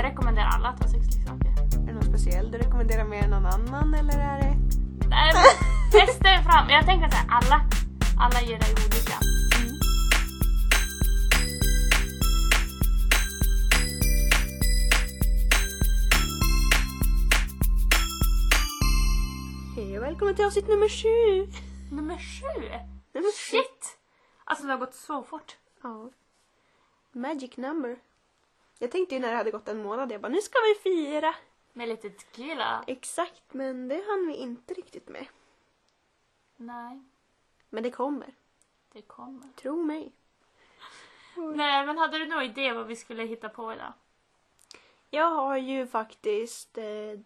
jag rekommenderar alla att ha sexleksaker. Är det något speciellt du rekommenderar mer än någon annan eller är det... Nej, men testa er fram. Jag tänker att alla, alla ger dig olika. Hej och välkommen till avsnitt nummer sju! Nummer sju. Nummer sju. Shit! Alltså det har gått så fort. Ja. Magic number. Jag tänkte ju när det hade gått en månad, jag bara nu ska vi fira! Med lite tequila. Exakt, men det hann vi inte riktigt med. Nej, Men det kommer, det kommer. tro mig. Nej, men hade du någon idé vad vi skulle hitta på idag? Jag har ju faktiskt eh,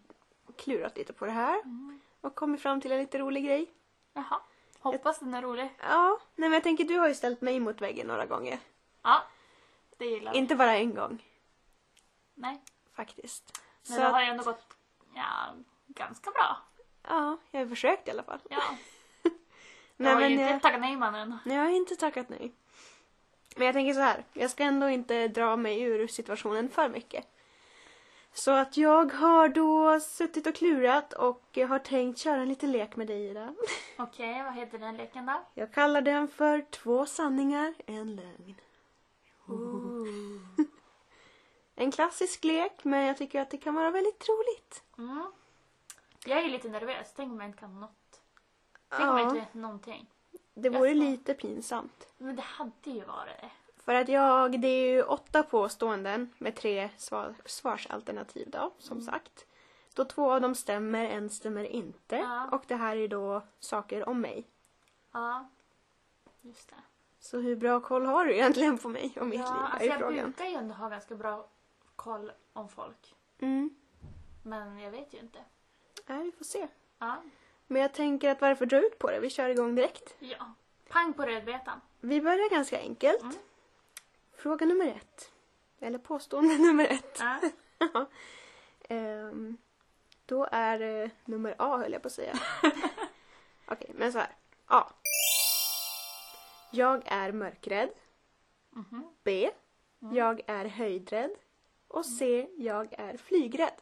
klurat lite på det här Mm. och kommit fram till en lite rolig grej. Jaha. Hoppas den är rolig. Ja, nej men jag tänker du har ju ställt mig mot väggen några gånger. Ja, det gillar vi. Inte bara en gång, Nej, faktiskt. men Så det har ju ändå gått ja, ganska bra. ja, jag har försökt i alla fall. Ja, Nej, jag har ju inte jag, tackat nej mannen. nej, jag har inte tackat nej. Men jag tänker så här, jag ska ändå inte dra mig ur situationen för mycket. Så att jag har då suttit och klurat och har tänkt köra en liten lek med dig idag. Okej, vad heter den leken då? Jag kallar den för två sanningar, en lögn. En klassisk lek, men jag tycker att det kan vara väldigt roligt. Mm. Jag är lite nervös. Tänk om jag inte kan något. Tänk om jag inte vet någonting. det vore Jaså. lite pinsamt. Men det hade ju varit det. För att jag, det är ju åtta påståenden med tre svar, svarsalternativ då, som sagt. Då två av dem stämmer, en stämmer inte. Ja. Och det här är då saker om mig. Ja, just det. Så hur bra koll har du egentligen på mig och mitt ja, liv? alltså är jag frågan. brukar ju ändå ha ganska bra koll om folk. Mm. Men jag vet ju inte. Ja, vi får se. Ja, Men jag tänker att varför dra ut på det? Vi kör igång direkt. ja. Pang på rödbetan. Vi börjar ganska enkelt. Mm. Fråga nummer ett. Eller påstående nummer ett. Ja. Ehm, då är det nummer A höll jag på att säga. Okej, men så här. A. Jag är mörkrädd. Mhm. B. Jag är höjdrädd. Och C. Jag är flygrädd.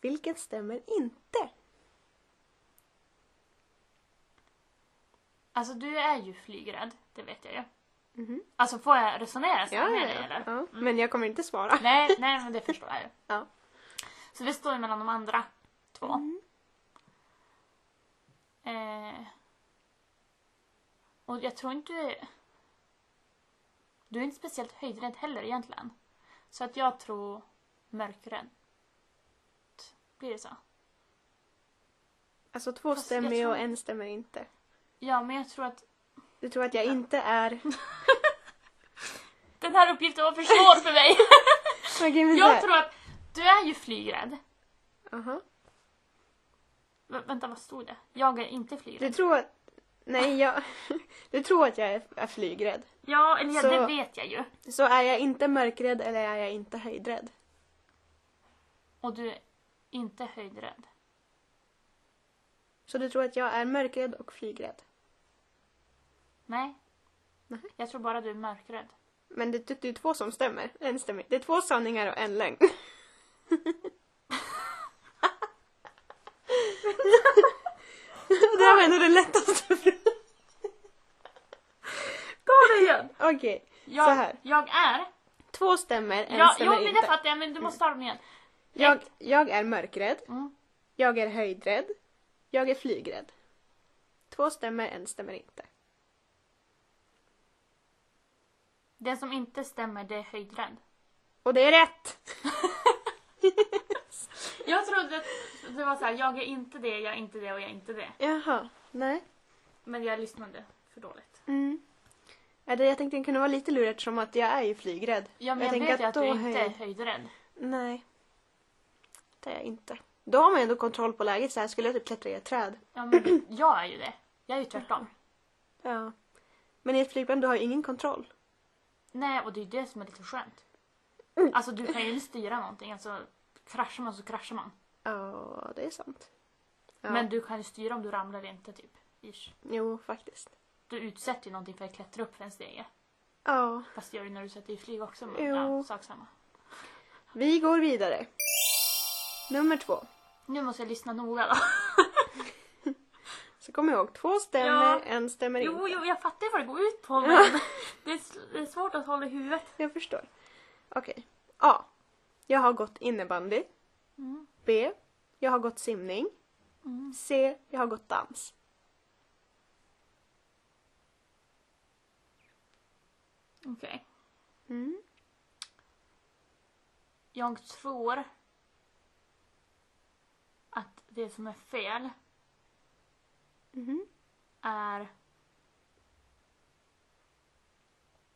Vilken stämmer inte? Alltså du är ju flygrädd, det vet jag ju. Mhm. Alltså får jag resonera så Ja, med dig eller? ja. Men jag kommer inte svara. Nej, nej men det förstår jag ju. Ja. Så det står ju mellan de andra två. Mm. Eh, och jag tror inte... Du är inte speciellt höjdrädd heller egentligen. Så att jag tror mörkrädd. Blir det så? Alltså två Fast stämmer ju tror- och en stämmer inte. Ja, men jag tror att Du tror att jag inte är... den här uppgiften var för svår för mig. Så jag tror att du är ju flygrädd. Aha. Vä- vänta, vad stod det? Jag är inte Du flygrädd. tror att... Nej, jag... Du tror att jag är, är flygrädd. Ja, eller ja, Så- det vet jag ju. Så är jag inte mörkrädd eller är jag inte höjdrädd? Och du är inte höjdrädd. Så du tror att jag är mörkrädd och flygrädd? Nej. Nej. Jag tror bara du är mörkrädd. Men Men det, det är två som stämmer. En stämmer. Det är två sanningar och en lögn. det här var ändå det lättaste. Kom igen! Okej, så Jag, här. jag är... Två stämmer, en Ja, jo, stämmer men det inte. fattar jag, men du måste ta dem igen. Jag, jag är mörkrädd. Mm. Jag är höjdrädd. Jag är flygrädd. Två stämmer, en stämmer inte. Det som inte stämmer, det är höjdrädd. Och det är rätt! Jag trodde att det var så här, jag är inte det, jag är inte det och jag är inte det. Jaha, nej. Men jag lyssnade för dåligt. Mm. Jag tänkte det kunde vara lite lurigt som att jag är ju flygrädd. Ja, men jag, tänker vet ju att du inte är höjd- höjdrädd. Nej. Det är jag inte. Då har man ändå kontroll på läget. Så här skulle jag typ klättra i ett träd. Ja, men jag är ju det. Jag är ju tvärtom. Ja. Men i ett flygplan du har ju ingen kontroll. Nej, och det är ju det som är lite skönt. Alltså du kan ju inte styra någonting. Alltså kraschar man så kraschar man. Ja, det är sant. Ja. Men du kan ju styra om du ramlar eller inte typ. Ish. Jo, faktiskt. Du utsätter ju någonting för att klättra upp för en stege. Ja, Fast det gör du när du sätter i flyg också. Men Jo. ja, sak samma. Vi går vidare. Nummer två. Nu måste jag lyssna noga då. Så kom ihåg, två stämmer, Ja. en stämmer Jo, inte. jo, jag fattar vad det går ut på men det är, s- det är svårt att hålla i huvudet. Jag förstår. Okej. A. Jag har gått innebandy. Mm. B. Jag har gått simning. Mm. C. Jag har gått dans. Okej. Mm. Jag tror att det som är fel Mhm. är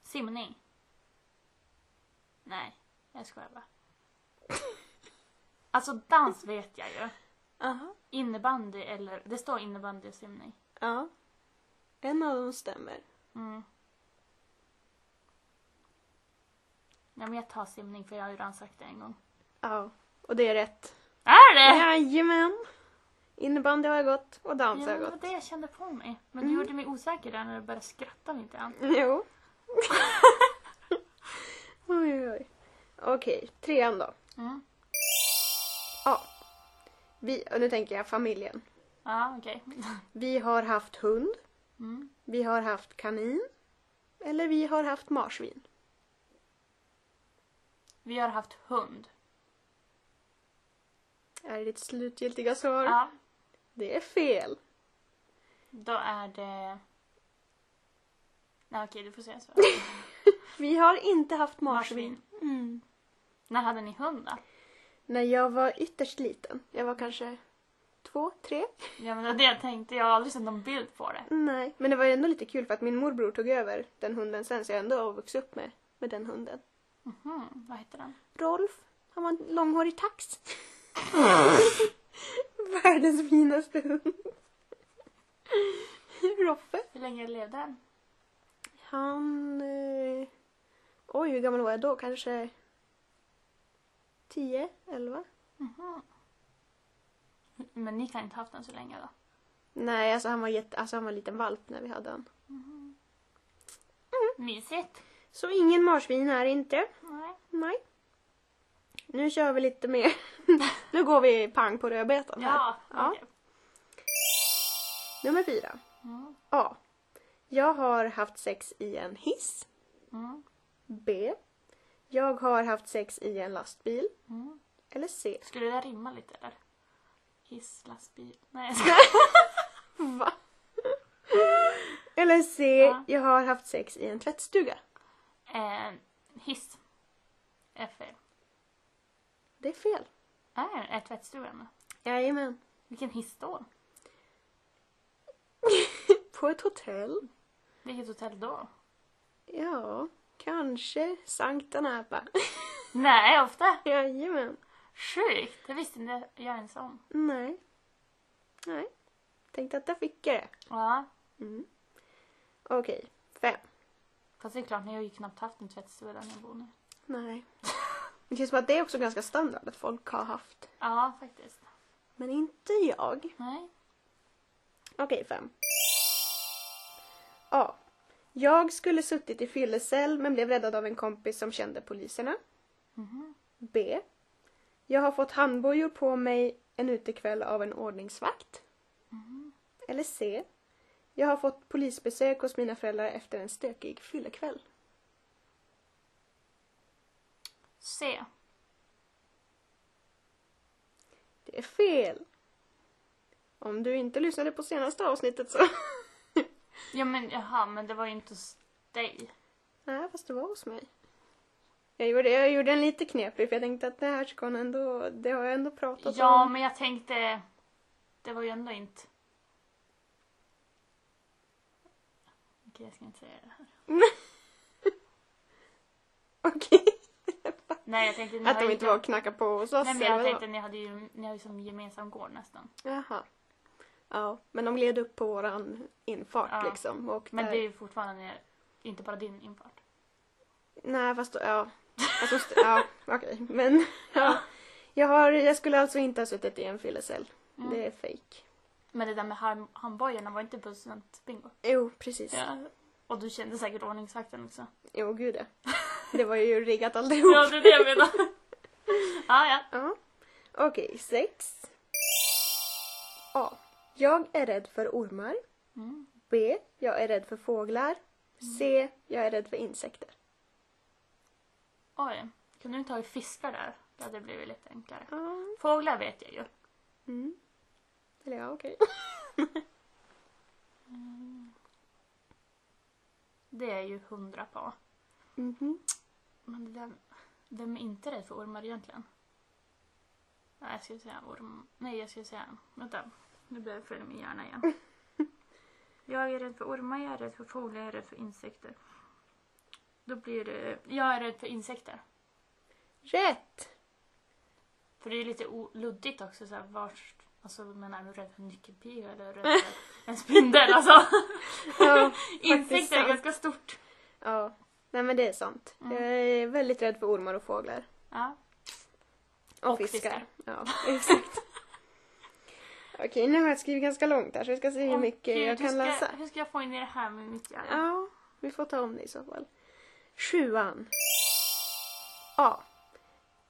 simning. Nej, jag skojar bara. Alltså dans vet jag ju. Aha. Innebandy eller, det står innebandy och simning. Ja. En av dem stämmer. Mm. Ja, men jag tar simning för jag har ju redan sagt det en gång. Ja. Och det är rätt. Är det? Jajamän! Innebandy har jag gått och dans Ja, har det jag var gått. det jag kände på mig. Men du Mm. gjorde mig osäker där när du började skratta lite grann. Jo. oj, oj, oj. Okej, trean då. Mm. Ja. Vi, och nu tänker jag familjen. Ja, okej. Vi har haft hund. Mm. Vi har haft kanin. Eller vi har haft marsvin. Vi har haft hund. Är det ditt slutgiltiga svar? Ja, Det är fel. då är det... Nej, okej, du får säga så. Vi har inte haft marsvin. Mm. När hade ni hund då? När jag var ytterst liten. Jag var kanske två, tre. Ja, men det var det jag tänkte. Jag har aldrig sett någon bild på det. Nej, men det var ändå lite kul för att min morbror tog över den hunden sen så jag ändå har vuxit upp med, med den hunden. Mhm, vad heter den? Rolf, han var en långhårig tax. Världens finaste hund. Roffe. Hur länge levde den? Han... Eh, oj, hur gammal var jag då? Kanske 10, 11? Mhm. Men ni kan inte ha haft den så länge då? Nej, alltså han var, jätte, alltså han var en liten valp när vi hade han. Mysigt. Så ingen marsvin här inte. Nej. Nej. Nu kör vi lite mer. nu går vi pang på rödbetan här. Ja, Ja. okej. Nummer fyra. Mm. A. Jag har haft sex i en hiss. Mm. B. Jag har haft sex i en lastbil. Mm. Eller C. Skulle det där rimma lite eller? Hiss, lastbil. Nej, jag skojar. Va? Eller C. Ja. Jag har haft sex i en tvättstuga. Eh, Hiss. Är fel. Det är fel. Är är tvättstugan? Jajamän. Vilken hiss då? På ett hotell. Vilket hotell då? Ja, kanske Sankta Napa. Nej, ofta. Jajamän. Sjukt. Det visste inte jag ens om. Nej. Nej. Tänkte att där fick jag det. Ja. Mm. Okej, fem. Fast det är klart, ni har ju knappt haft en tvättstuga där ni bor nu. Nej. Det känns som att det är också ganska standard att folk har haft. Ja, faktiskt. Men inte jag. Nej. Okej, fem. A. Jag skulle suttit i fyllecell men blev räddad av en kompis som kände poliserna. Mhm. B. Jag har fått handbojor på mig en utekväll av en ordningsvakt. Mhm. Eller C. Jag har fått polisbesök hos mina föräldrar efter en stökig fyllekväll. C. Det är fel. Om du inte lyssnade på senaste avsnittet så... Ja men jaha, men det var ju inte hos dig. Nej, fast det var hos mig. Jag gjorde, jag gjorde en lite knepig för jag tänkte att det här ska hon ändå... Det har jag ändå pratat Ja, om. men jag tänkte... Det var ju ändå inte... Okej, jag ska inte säga det här. Okej. Nej, jag tänkte... ni Att har de ju inte var och knackade på hos oss Nej, men eller jag vadå? tänkte ni hade ju, ni har ju som gemensam gård nästan. Jaha. Ja, men de gled upp på våran infart Ja. liksom. Och Men där... det är ju fortfarande inte bara din infart. Nej, fast ja. Alltså, st- ja, okej. Men ja. Jag, har, jag skulle alltså inte ha suttit i en fyllecell. Mm. Det är fake. Men det där med ham- handbojorna var inte på studentbingo. Jo, precis. Ja. Och du kände säkert ordningsvakten också. Jo, gud ja. Det var ju riggat alltihop. Ja, det är det jag menar. Okej, sex. A. Jag är rädd för ormar. Mm. B. Jag är rädd för fåglar. C. Jag är rädd för insekter. Oj, kunde du inte ha fiskar där? Det hade blivit lite enklare. Ja. Fåglar vet jag ju. Mm. Eller ja, okej. Det är ju hundra på. Mhm. Men det där, vem är inte rädd för ormar egentligen? Nej, jag skulle säga orm. Nej, jag skulle säga... Vänta. Nu börjar jag följa min hjärna igen. Jag är rädd för ormar, jag är rädd för fåglar, jag är rädd för insekter. Då blir det... Jag är rädd för insekter. Rätt! För det är lite luddigt också så här, vart... Alltså men är du rädd för en nyckelpiga eller rädd för en spindel? Alltså Ja, insekter är ganska stort. ja. Nej men det är sant. Mm. Jag är väldigt rädd för ormar och fåglar. Ja. Och, Och fiskar. fiskar. Ja, exakt. Okej, nu har jag skrivit ganska långt här så vi ska se hur mycket jag ska, kan läsa. Hur ska jag få in det här med mitt hjärna? Ja, vi får ta om det i så fall. Sjuan. A.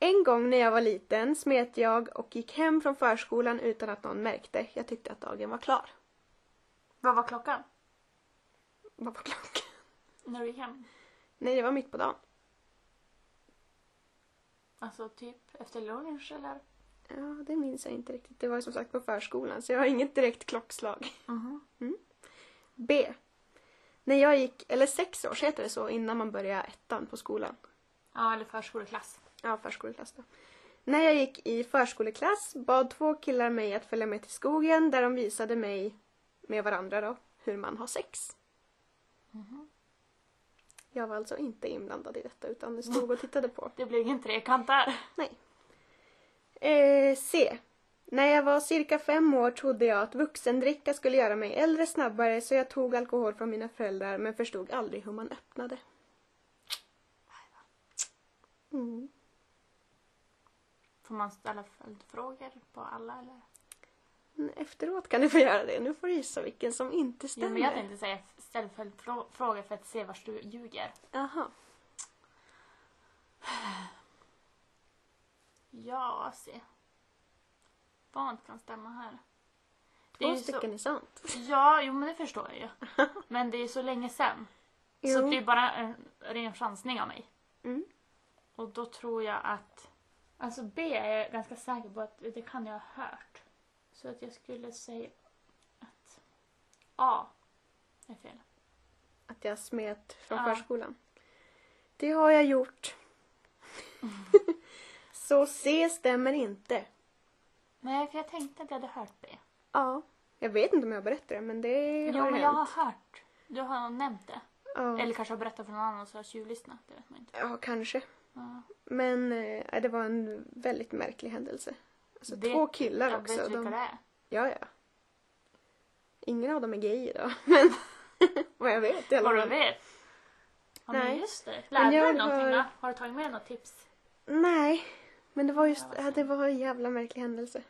En gång när jag var liten smet jag och gick hem från förskolan utan att någon märkte. Jag tyckte att dagen var klar. Vad var klockan? Vad var klockan? När du gick hem? Nej, det var mitt på dagen. Alltså typ efter lunch eller? Ja, det minns jag inte riktigt. Det var som sagt på förskolan så jag har inget direkt klockslag. Mhm. B. När jag gick, eller sex års heter det så, innan man börjar ettan på skolan. Ja, eller förskoleklass. Ja, förskoleklass då. När jag gick i förskoleklass bad två killar mig att följa med till skogen där de visade mig med varandra då hur man har sex. Jag var alltså inte inblandad i detta utan det stod och tittade på. Det blev ingen trekant där. Nej. Eh, C. När jag var cirka fem år trodde jag att vuxendricka skulle göra mig äldre snabbare så jag tog alkohol från mina föräldrar men förstod aldrig hur man öppnade. Mm. Får man ställa följdfrågor på alla eller? Men Efteråt kan du få göra det. Nu får du gissa vilken som inte stämmer. Jo, men jag tänkte säga ställ följdfrågor för att se vart du ljuger. Aha. Ja, se. Vad kan stämma här? Det Två är ju stycken är sant. Så, ja, jo men det förstår jag ju. Men det är så länge sedan. Så det är bara en ren chansning av mig. Mm. Och då tror jag att... Alltså B är jag ganska säker på att det kan jag ha hört. Så att jag skulle säga att A är fel. Att jag smet från Ja. förskolan. Det har jag gjort. Så C stämmer inte. Nej, för jag tänkte att jag hade hört B. Ja. Jag vet inte om jag berättar det men det Jo, har men hänt. jag har hört. Du har nämnt det. Ja. Eller kanske har berättat för någon annan så har tjuvlyssnat. Det vet man inte. ja, kanske. Ja. Men eh, det var en väldigt märklig händelse. Alltså Det- två killar Jag också. vet vilka De... det är. Ja, ja. Ingen av dem är gay då. Men vad jag vet i alla Vad du fall. vet. Ja, men Nej. just det. Lärde du dig någonting har- då? Har du tagit med något tips? Nej. Men det var just, Ja, det var en jävla märklig händelse.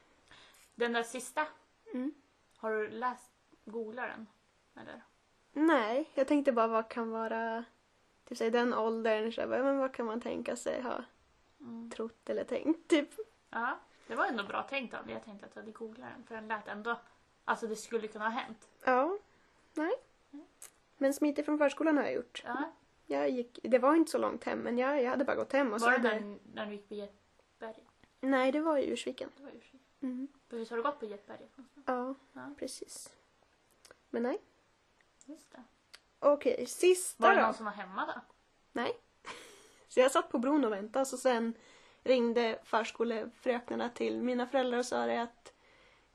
Den där sista. Mm. Har du läst, googlat den? Eller? Nej, jag tänkte bara vad kan vara, typ så i den åldern, så jag bara, men vad kan man tänka sig ha Mm. trott eller tänkt typ. Ja, det var ändå bra tänkt av dig. Jag tänkte att du hade googlat den. För den lät ändå... Alltså det skulle kunna ha hänt. Ja, nej. Men smitit från förskolan har jag gjort. Ja. Jag gick, det var inte så långt hem men jag, jag hade bara gått hem och så Var det hade... när, när du gick på Getberget? Nej, det var i Ursviken. Det var fint. Mm. Visst har du gått på Getberget? Ja, Ja, precis. Men nej. just det. Okej, sista Var det då. någon som var hemma då? Nej. Så jag satt på bron och väntade och så sen ringde förskolefröknarna till mina föräldrar och sa det att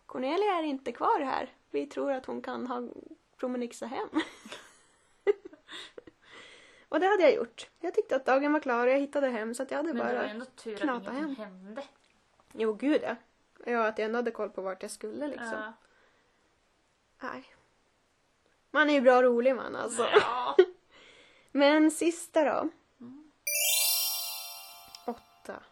Cornelia är inte kvar här. Vi tror att hon kan ha promenixa hem. och det hade jag gjort. Jag tyckte att dagen var klar och jag hittade hem så att jag hade Men det var ju ändå tur att knata ingenting hem. hände. Jo, gud ja. Ja, att jag ändå hade koll på vart jag skulle liksom. Ja. Nej. Man är ju bra rolig man alltså. Ja. Men sista då. Mm. Åtta.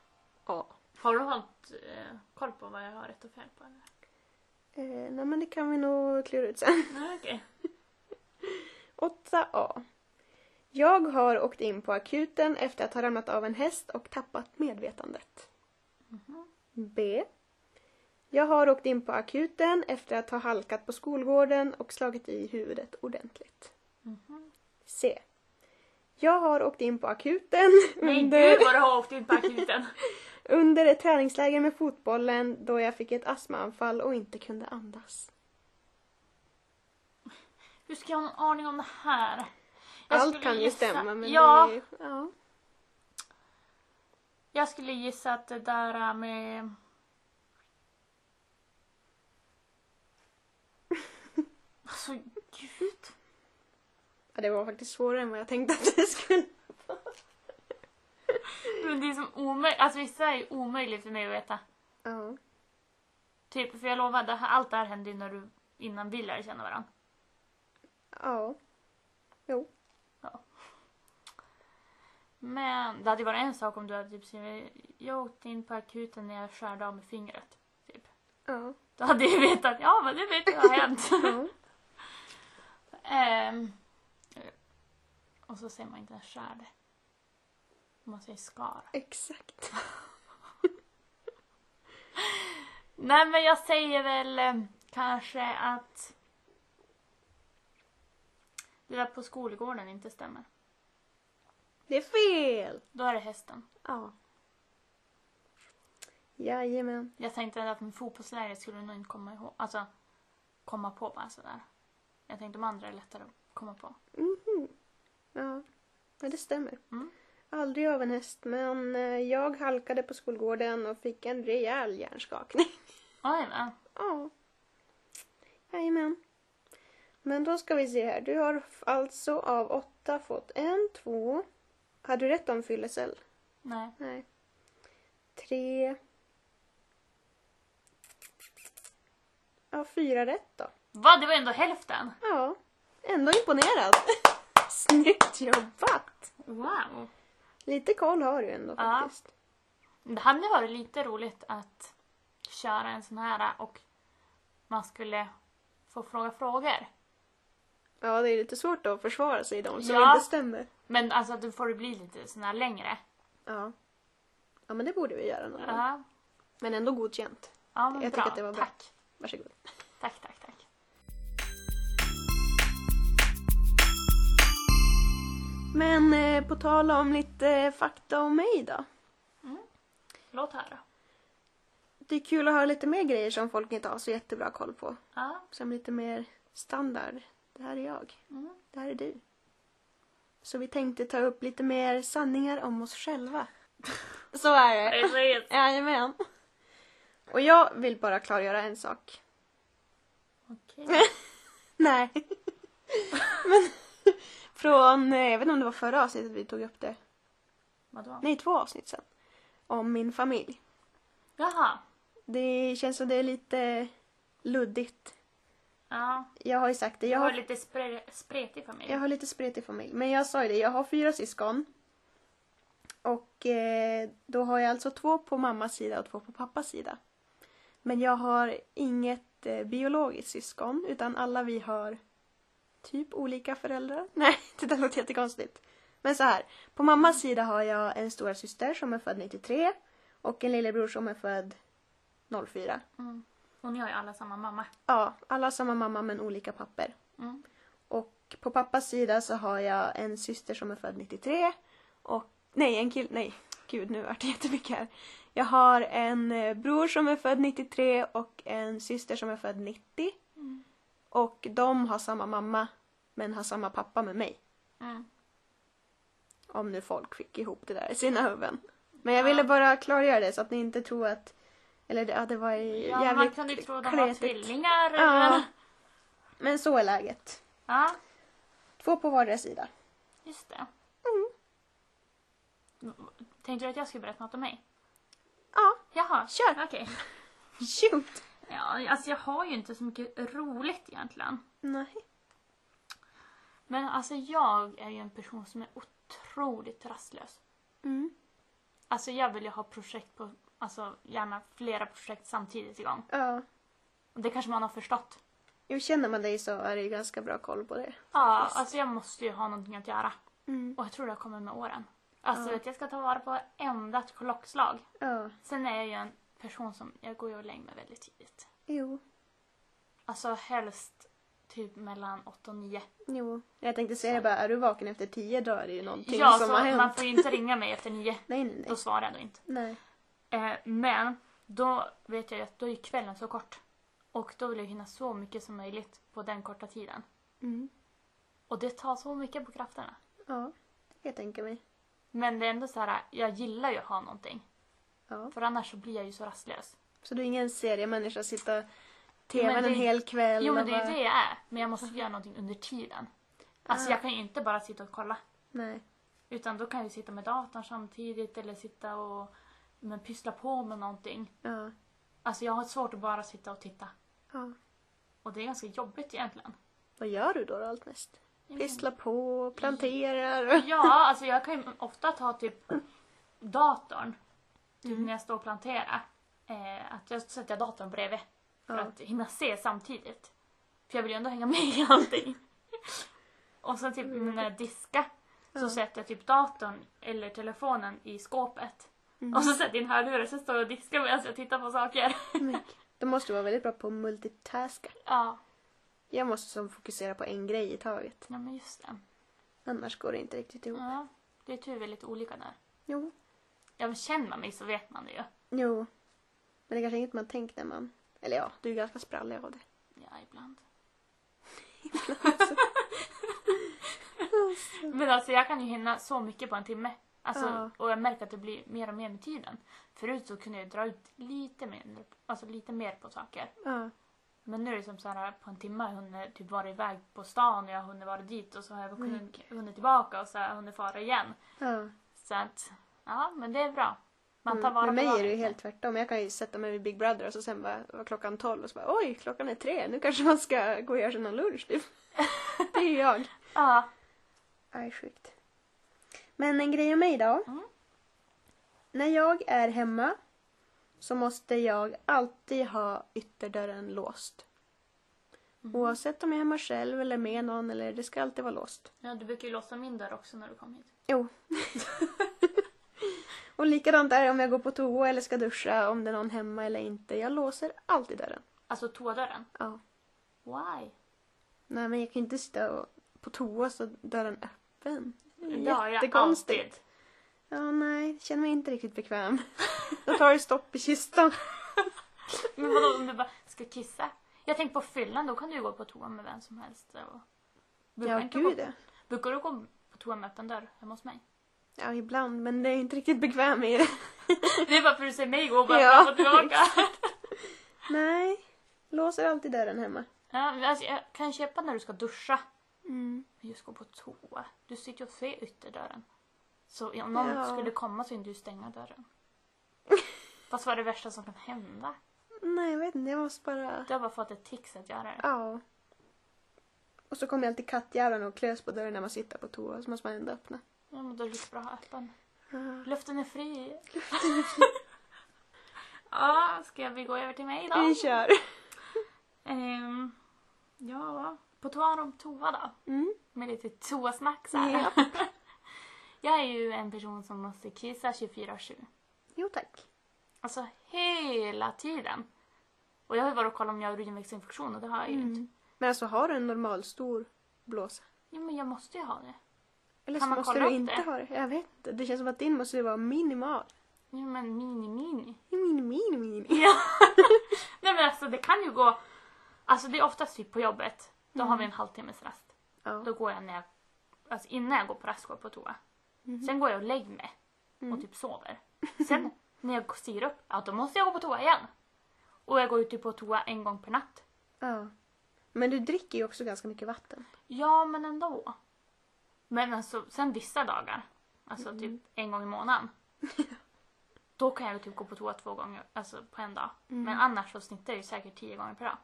A. Har du hållit eh, koll på vad jag har rätt och fel på? Eller? Eh, nej men det kan vi nog klura ut sen. Nej, okej. 8A. Jag har åkt in på akuten efter att ha ramlat av en häst och tappat medvetandet. Mhm. B. Jag har åkt in på akuten efter att ha halkat på skolgården och slagit i huvudet ordentligt. Mhm. C. Jag har åkt in på akuten Nej under, gud vad du har åkt in på akuten. under ett träningsläger med fotbollen då jag fick ett astmaanfall och inte kunde andas. Hur ska jag ha någon aning om det här? Jag Allt kan ju gissa- stämma men ja, det ja. jag skulle gissa att det där är med... Alltså gud. ja, det var faktiskt svårare än vad jag tänkte att det skulle Men det är som omöjligt. Alltså vissa är omöjligt för mig att veta. Ja. Typ, för jag lovar, det här, allt det här hände ju när du, innan vi lärde känna varandra. Ja. Jo. Men det hade ju varit en sak om du hade typ skrivit, jag åkte in på akuten när jag skärde av med fingret. Typ. Ja. Då hade jag vetat, ja men det vet jag har hänt. ja. Ehm, och så säger man inte ens skärde. Man säger skar. Exakt. Nej men jag säger väl eh, kanske att det där på skolgården inte stämmer. Det är fel! Då är det hästen. Ja. Jajamän. Jag tänkte att med fotbollsläger skulle nog inte komma ihåg, alltså komma på bara sådär. Jag tänkte de andra är lättare att komma på. Mhm. Ja, men det stämmer. Mm. Aldrig av en häst, men eh, jag halkade på skolgården och fick en rejäl hjärnskakning. Va? Ja. Jajamän. Men då ska vi se här. Du har alltså av åtta fått en, två. Hade du rätt om fyllecell? Nej. Nej. Tre. Ja, fyra rätt då. Va? Det var ändå hälften? Ja, ändå imponerad. Snyggt jobbat! Wow. Lite koll har du ändå Ja. faktiskt. Det hade varit lite roligt att köra en sån här och man skulle få fråga frågor. Ja, det är lite svårt att försvara sig i dem som Ja. inte stämmer. Men alltså då får det bli lite sån här längre. Ja. Ja, men det borde vi göra någon gång. Ja, Men ändå godkänt. ja men Jag bra. tycker att det var bra. Tack. Varsågod. Tack, tack, Men eh, på tal om lite fakta om mig då. Låt höra. Det är kul att höra lite mer grejer som folk inte har så jättebra koll på. Ja. Som lite mer standard. Det här är jag. Mm. Det här är du. Så vi tänkte ta upp lite mer sanningar om oss själva. Så är det. Precis. Jajamän. Och jag vill bara klargöra en sak. Okej. Nej. Men från, eh, jag vet inte om det var förra avsnittet vi tog upp det. Vadå? Nej, två avsnitt sen. Om min familj. Jaha. Det känns som det är lite luddigt. Ja. Jag har ju sagt det. Jag har, lite spre- spretig familj. jag har lite spretig familj. Men jag sa ju det, jag har fyra syskon. Och eh, då har jag alltså två på mammas sida och två på pappas sida. Men jag har inget eh, biologiskt syskon utan alla vi har typ olika föräldrar. Nej, det där låter jättekonstigt. Men så här, på mammas sida har jag en stora syster som är född 93 och en lillebror som är född 04. Mm. Och ni har ju alla samma mamma. Ja, alla har samma mamma men olika papper. Mm. Och på pappas sida så har jag en syster som är född 93 och nej, en kill, nej, gud nu vart det jättemycket här. Jag har en eh, bror som är född 93 och en syster som är född 90. Mm. Och de har samma mamma men har samma pappa med mig. Mm. Om nu folk fick ihop det där i sina huvuden. Men jag Ja. ville bara klargöra det så att ni inte tror att eller ja, det var ju Ja, man jävligt kunde ju tro att de var tvillingar. Ja. Men så är läget. ja, Två på vardera sida. just det. Mm. Tänkte du att jag skulle berätta något om mig? Ja, Jaha. Kör. Okej. shoot! Ja, alltså jag har ju inte så mycket roligt egentligen. Nej. Men alltså jag är ju en person som är otroligt rastlös. Mm. Alltså jag vill ju ha projekt på, alltså gärna flera projekt samtidigt igång. Ja. Och det kanske man har förstått. Jo, känner man dig så är det ju ganska bra koll på det. Ja, Visst. alltså jag måste ju ha någonting att göra. Mm. Och jag tror det kommit med åren. Alltså Ja. vet, jag ska ta vara på varenda klockslag. Ja. Sen är jag ju en person som, jag går ju och lägger mig väldigt tidigt. Jo. Alltså helst typ mellan 8 och 9. Jo. Jag tänkte säga bara, är du vaken efter tio då är det ju någonting Ja, som så har hänt. man får ju inte ringa mig efter 9. Nej, nej, nej. Då svarar jag då inte. Nej. Eh, men då vet jag ju att då är kvällen så kort. Och då vill jag hinna så mycket som möjligt på den korta tiden. Mm. Och det tar så mycket på krafterna. Ja, det kan jag tänka mig. Men det är ändå så här, jag gillar ju att ha någonting. Ja. För annars så blir jag ju så rastlös. Så du är ingen seriemänniska, sitta tvn det- en hel kväll Jo men det är ju bara... det jag är. Men jag måste göra någonting under tiden. Alltså Ah. jag kan ju inte bara sitta och kolla. Nej. Utan då kan jag ju sitta med datorn samtidigt eller sitta och men, pyssla på med någonting. Ja. Alltså jag har svårt att bara sitta och titta. ja. Och det är ganska jobbigt egentligen. Vad gör du då, då allt mest? Pyssla på, planterar? Ja, alltså jag kan ju ofta ta typ datorn. Typ Mm. när jag står och planterar. Eh, att jag sätter datorn bredvid. För att hinna se samtidigt. För jag vill ju ändå hänga med i allting. och sen typ när jag diskar så sätter jag typ datorn eller telefonen i skåpet. Mm. Och så sätter jag in hörlurar så står jag och diskar medan jag tittar på saker. Då måste vara väldigt bra på att multitaska. ja, Jag måste som fokusera på en grej i taget. ja men just det. Annars går det inte riktigt ihop. Ja, det är tur vi är lite olika där. Jo. Ja men känner man mig så vet man det ju. Jo. Men det är kanske inget man tänkt när man... Eller ja, du är ganska sprallig av det. Ja, ibland. Men alltså jag kan ju hinna så mycket på en timme. Alltså, Ja. Och jag märker att det blir mer och mer med tiden. Förut så kunde jag dra ut lite mer, alltså lite mer på saker. Ja. Men nu är det som så här på en timme har jag hunnit typ vara iväg på stan och jag har hunnit vara dit och så har jag hunnit, Mycket. hunnit tillbaka och så har jag hunnit fara igen. ja. Så att, ja men det är bra. Man tar Mm. vara Med mig är det ju helt tvärtom. Jag kan ju sätta mig vid Big Brother och så sen bara var klockan tolv och så bara oj, klockan är tre. Nu kanske man ska gå och göra sig någon lunch typ. det är ju jag. Ja. Aj, sjukt. Men en grej om mig då. Mm. När jag är hemma så måste jag alltid ha ytterdörren låst. Mhm. Oavsett om jag är hemma själv eller med någon eller det ska alltid vara låst. ja, du brukar ju låsa min dörr också när du kom hit. Jo. och likadant är det om jag går på toa eller ska duscha, om det är någon hemma eller inte. Jag låser alltid dörren. Alltså toadörren. Ja. Why? Nej men jag kan inte sitta på toa så dörren öppen. Det har jag alltid. Ja, nej, känner mig inte riktigt bekväm. Då tar det stopp i kistan. Men vadå om du bara ska kissa? Jag tänker på fyllan, då kan du ju gå på toa med vem som helst. Och... Brukar Ja, gud ja. Brukar du gå på toa med öppen dörr hemma hos mig? Ja, ibland, men det är inte riktigt bekväm i det. Det är bara för att du ser mig gå bara Ja, fram och tillbaka. Nej, låser alltid dörren hemma. Ja, men alltså, jag kan köpa när du ska duscha. Mm. Men just gå på toa. Du sitter ju och ser ytterdörren. Så om någon Ja. skulle komma så inte du stänga dörren. Fast vad är det värsta som kan hända? Nej, jag vet inte, jag måste bara... Du har bara fått ett tics att göra det. Ja. Och så kommer alltid kattjäveln och klös på dörren när man sitter på toa, så måste man ändå öppna. Ja, men då är det lika bra att ha öppen. Ja. Luften är fri. ja, ska vi gå över till mig då? Vi kör. Ehm, ja, på tal om toa då. Mm. Med lite toasnack så här. Japp. Jag är ju en person som måste kissa 24-7. Jo tack. Alltså hela tiden. Och jag har ju varit och kollat om jag har urinvägsinfektion och det har jag ju inte. Mm. Men alltså har du en normal stor blåsa? Ja, men jag måste ju ha det. Eller Kan så måste du inte det? ha det. Jag vet inte. Det känns som att din måste vara minimal. Ja, men mini mini. Mini, mini, mini. Ja. Nej men alltså det kan ju gå. Alltså det är oftast typ på jobbet. Då har vi en halvtimmes rast. Ja. Då går jag när jag, alltså innan jag går på rast går jag på toa. Mhm. Sen går jag och lägger mig och Mm. typ sover. Sen när jag stiger upp, ja då måste jag gå på toa igen. Och jag går ju typ på toa en gång per natt. ja. Men du dricker ju också ganska mycket vatten. Ja men ändå. Men alltså sen vissa dagar, alltså Mm. typ en gång i månaden. då kan jag ju typ gå på toa två gånger alltså på en dag. Mm. Men annars så snittar jag ju säkert tio gånger per dag.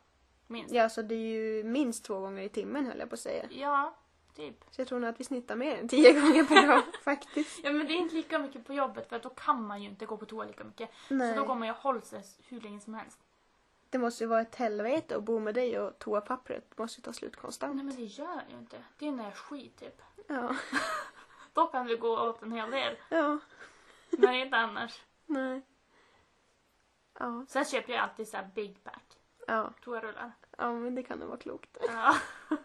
Minst. Ja, så det är ju minst två gånger i timmen höll jag på att säga. Ja, typ. Så jag tror nog att vi snittar mer än tio gånger per dag faktiskt. Ja men det är inte lika mycket på jobbet för då kan man ju inte gå på toa lika mycket. Nej. Så då går man ju och håller sig hur länge som helst. Det måste ju vara ett helvete att bo med dig och toapappret måste ju ta slut konstant. Nej men det gör ju inte. Det är när jag skit typ. Ja. Då kan det gå åt en hel del. Ja. Men inte annars. Nej. Ja. Sen köper jag alltid så här big pack Ja. toarullar. Ja, men det kan nog vara klokt. Ja.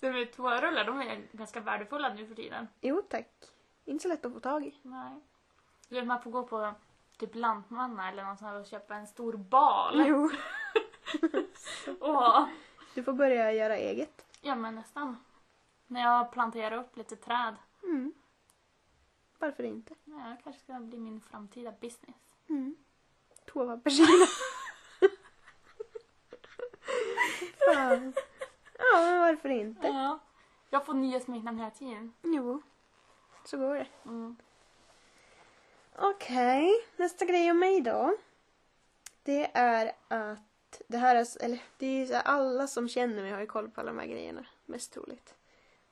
så med toarullar, de är ganska värdefulla nu för tiden. Jo tack. Inte så lätt att få tag i. Nej. Du vet, man får gå på typ Lantmanna eller något sånt här och köpa en stor bal. Jo. Och, Du får börja göra eget. ja men nästan. När jag planterar upp lite träd. Mm. Varför inte? Ja, det kanske ska bli min framtida business. Mm. Toapapperskina. Fan. Ja, men varför inte? Ja. Jag får nya smeknamn hela tiden. Jo, så går det. Mm. Okej, nästa grej om mig då. Det är att det här är, eller det är alla som känner mig har ju koll på alla de här grejerna, mest troligt.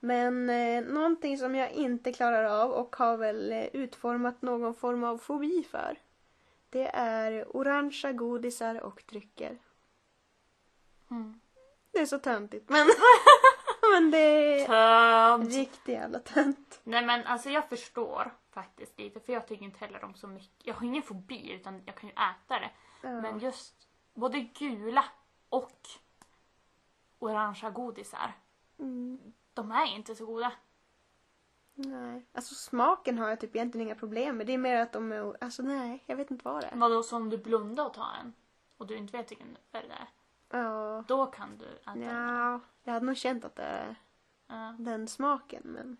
Men eh, någonting som jag inte klarar av och har väl eh, utformat någon form av fobi för. Det är orangea godisar och drycker. Mm. Det är så töntigt men, men det är Tönt. riktigt jävla tönt. Nej men alltså jag förstår faktiskt lite för jag tycker inte heller om så mycket. Jag har ingen fobi utan jag kan ju äta det. Ja. Men just både gula och orangea godisar. Mm. De är inte så goda. Nej. Alltså smaken har jag typ egentligen inga problem med. Det är mer att de är... Alltså nej, jag vet inte vad det är. Vadå som du blundar och tar en och du inte vet vilken färg det är. Ja. Då kan du äta. Ja, jag hade nog känt att det är Ja. den smaken men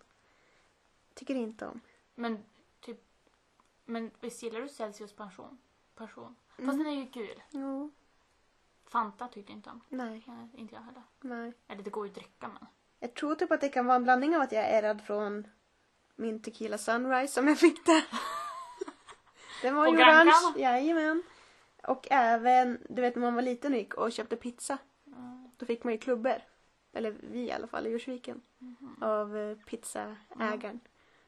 tycker inte om. Men typ, men visst gillar du Celsius passion? passion? Fast Mm. den är ju gul. Jo, Fanta tyckte inte om. nej, Nej, inte jag heller. nej. Eller det går ju att dricka men. Jag tror typ att det kan vara en blandning av att jag är rädd från min Tequila Sunrise som jag fick där. Den var ju orange, jajamän. Och även, du vet när man var liten och gick och köpte pizza. Mm. Då fick man ju klubbor. Eller vi i alla fall i Djursviken. Mhm. Av eh, pizzaägaren.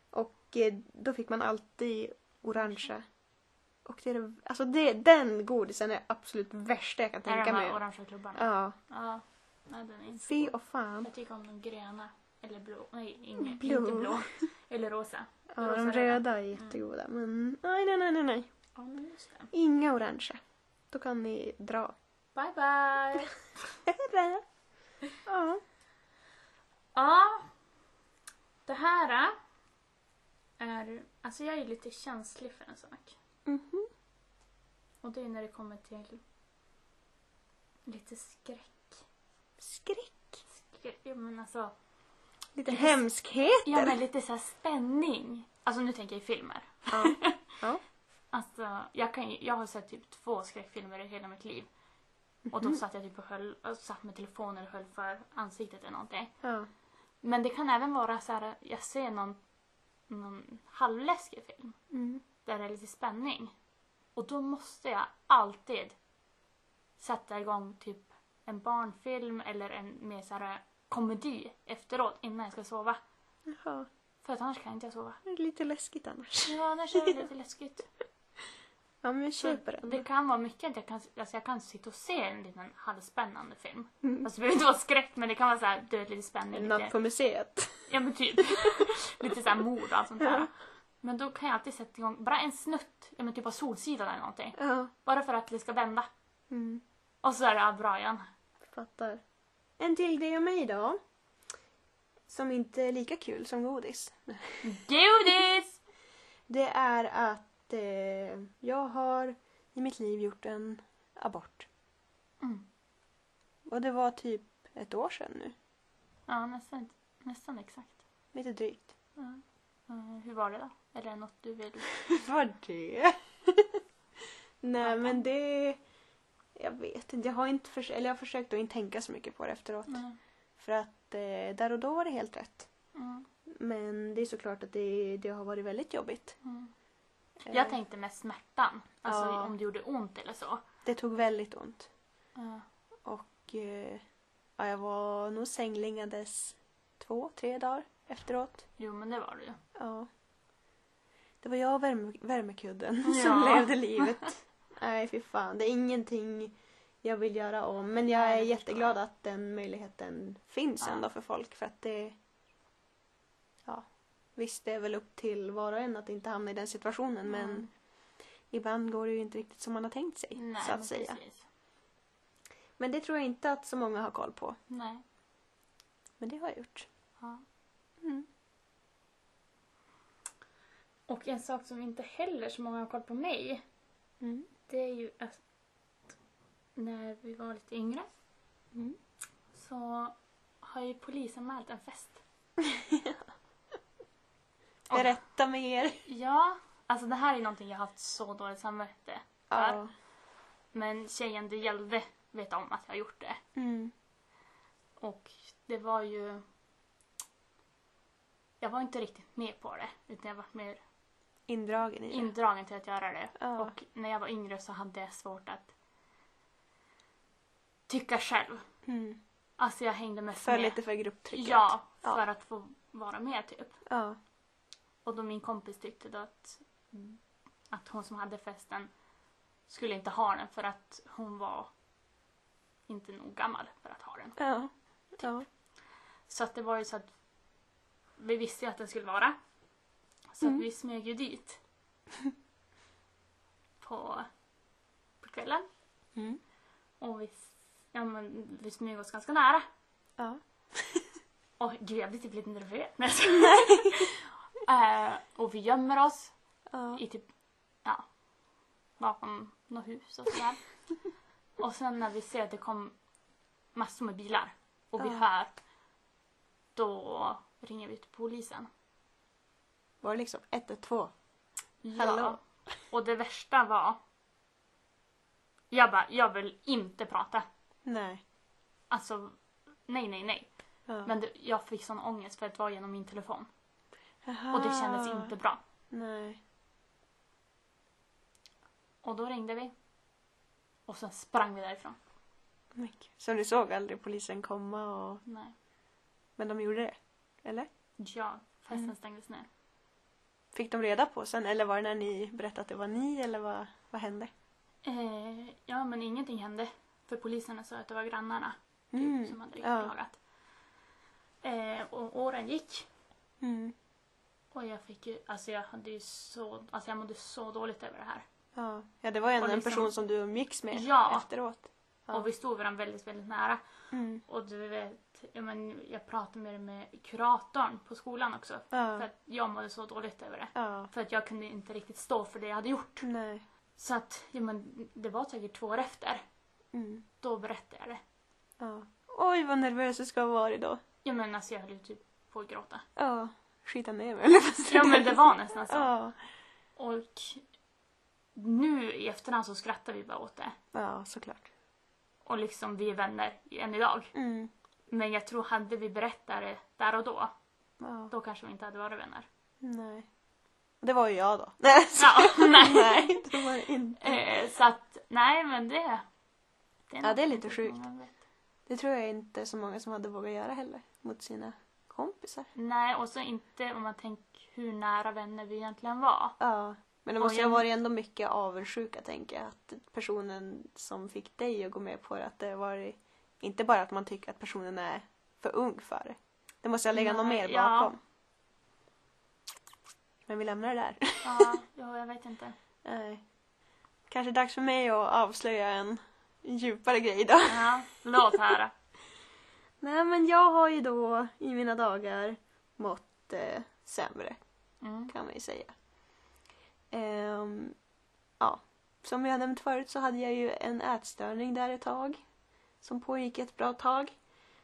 Och eh, då fick man alltid orangea. Och det är alltså det, den godisen är absolut värsta jag kan Är det tänka de här mig. orangea klubbarna? Ja. Ja. Nej, den är inte god. och fan. Jag tycker om de gröna. Eller blå. Nej, ingen, Blå. inte blå. Eller rosa. Ja, Rosa de röda. är jättegoda. Men nej, nej, nej, nej, nej. Ja, men just det. Inga orangea. Då kan ni dra. Bye bye! ja. Ja. Det här är... Alltså jag är lite känslig för en sak. Mhm. Och det är när det kommer till lite skräck. Skräck. skräck ja, men alltså, Lite Lite- hemskheter. ja, men lite så här spänning. Alltså nu tänker jag i filmer. Ja. ja. Alltså, jag, kan, ju- jag har sett typ två skräckfilmer i hela mitt liv. Och då Mhm. satt jag typ och höll, och satt med telefonen och höll för ansiktet eller någonting. ja. Men det kan även vara så här, jag ser någon, någon halvläskig film. Mm. där det är lite spänning. Och då måste jag alltid sätta igång typ en barnfilm eller en mer så här komedi efteråt innan jag ska sova. Jaha. För att annars kan inte jag sova. Det är lite läskigt annars. Ja, annars är det lite läskigt. Ja, men jag köper den. det kan vara mycket att jag kan, alltså jag kan sitta och se en liten halvspännande film. Mm. Alltså det behöver inte vara skräck men det kan vara så här, du vet, lite spänning. Natt på museet. ja men typ. lite så här mord och allt sånt där. Ja. Men då kan jag alltid sätta igång bara en snutt, ja men typ av Solsidan eller någonting. Ja. Bara för att det ska vända. Mm. Och så är det bra igen. Fattar. En till grej om mig då. Som inte är lika kul som godis. Godis! Det är att eh, jag har i mitt liv gjort en abort. Mm. Och det var typ ett år sedan nu. Ja, nästan, nästan exakt. Lite drygt. Ja. Eh, hur var det då? Eller något du vill? Vad det? Nej men det... Jag vet inte. Jag har, inte förs- eller jag har försökt att inte tänka så mycket på det efteråt. Nej. För att eh, där och då var det helt rätt. Mm. Men det är såklart att det, det har varit väldigt jobbigt. Mm. Eh, Jag tänkte mest smärtan. Alltså Ja. om det gjorde ont eller så. Det tog väldigt ont. Ja. Och eh, ja, jag var nog sängliggandes två, tre dagar efteråt. Jo, men det var det ju. Ja. Det var jag och värme, värmekudden Ja. som levde livet. Nej, fy fan. Det är ingenting jag vill göra om. Men jag Nej, är förstår jätteglad jag. att den möjligheten finns Ja. ändå för folk. För att det... Ja. Visst, det är väl upp till var och en att inte hamna i den situationen. Men Mm. ibland går det ju inte riktigt som man har tänkt sig. Nej, så att men säga. precis. Men det tror jag inte att så många har koll på. Nej. Men det har jag gjort. Ja. Mm. Och en sak som inte heller så många har koll på mig, Mm. Det är ju att när vi var lite yngre Mm. så har ju polisen anmält en fest. Berätta mer. Ja, alltså det här är någonting jag har haft så dåligt samvete för. Ja. Men tjejen det gällde vet om att jag har gjort det. Mm. Och det var ju... Jag var inte riktigt med på det. Utan jag var mer Indragen i det. indragen till att göra det. Ja. Och när jag var yngre så hade jag svårt att tycka själv. Mm. Alltså jag hängde mest För med. lite för grupptrycket. Ja, Ja. för att få vara med typ. Ja. Och då min kompis tyckte då att, att hon som hade festen skulle inte ha den för att hon var inte nog gammal för att ha den. Ja. Ja. Så att det var ju så att vi visste ju att den skulle vara. Så Mm. att vi smög ju dit. på, på kvällen. Mm. Och vi, ja, men, vi smög oss ganska nära. Ja. Och gud, jag blir typ lite nervös. Nej, skojar. eh, och vi gömmer oss Ja. i typ, ja, bakom något hus och sådär. och sen när vi ser att det kom massor med bilar och vi Ja. hör, då ringer vi till polisen. Var det liksom 112? Ja. Hallå? Och det värsta var, jag bara, jag vill inte prata. Nej. Alltså, nej, nej, nej. Ja. Men det, jag fick sån ångest för att det var genom min telefon. Jaha. Och det kändes inte bra. Nej. Och då ringde vi. Och sen sprang vi därifrån. Men gud. Så ni såg aldrig polisen komma och... Nej. Men de gjorde det? Eller? Ja, festen Mm. stängdes ner. Fick de reda på sen? Eller var det när ni berättade att det var ni? Eller vad, vad hände? Eh, ja, men ingenting hände. För poliserna sa att det var grannarna typ, Mm. som hade Ja. klagat. Eh, och åren gick. Mm. Och jag fick ju, alltså jag hade ju så, alltså jag mådde så dåligt över det här. Ja. ja, det var ju ändå Och en liksom- person som du umgicks med Ja. efteråt. Ja. Och vi stod varandra väldigt, väldigt nära. Mm. Och du vet, jag, men, jag pratade med, med kuratorn på skolan också. För Ja. att jag mådde så dåligt över det. Ja. För att jag kunde inte riktigt stå för det jag hade gjort. Nej. Så att, ja men det var säkert två år efter. Mm. Då berättade jag det. Ja. Oj, vad nervös du ska ha varit då. Ja men alltså jag höll ju typ på att gråta. Ja. Skita ner mig. Ja men det var nästan så. Ja. Och nu i efterhand så skrattar vi bara åt det. Ja, såklart. Och liksom vi är vänner än idag. Mm. Men jag tror hade vi berättat det där och då, Ja. då kanske vi inte hade varit vänner. Nej. Det var ju jag då. Nej, Ja, nej. nej det var det inte. Eh, så att, nej men det... det Ja, det är lite sjukt. Det tror jag inte så många som hade vågat göra heller. Mot sina kompisar. Nej, och så inte om man tänker hur nära vänner vi egentligen var. Ja. Men det måste ju ha varit ändå mycket avundsjuka tänker jag. Att personen som fick dig att gå med på det, att det var inte bara att man tycker att personen är för ung för det. Det måste legat något Nej, mer ja. bakom. Men vi lämnar det där. Ja, ja, jag vet inte. Nej. Kanske dags för mig att avslöja en djupare grej då. Ja, låt höra. Nej men jag har ju då i mina dagar mått eh, sämre Mm. kan man ju säga. Ehm, ja, som jag nämnt förut så hade jag ju en ätstörning där ett tag. Som pågick ett bra tag.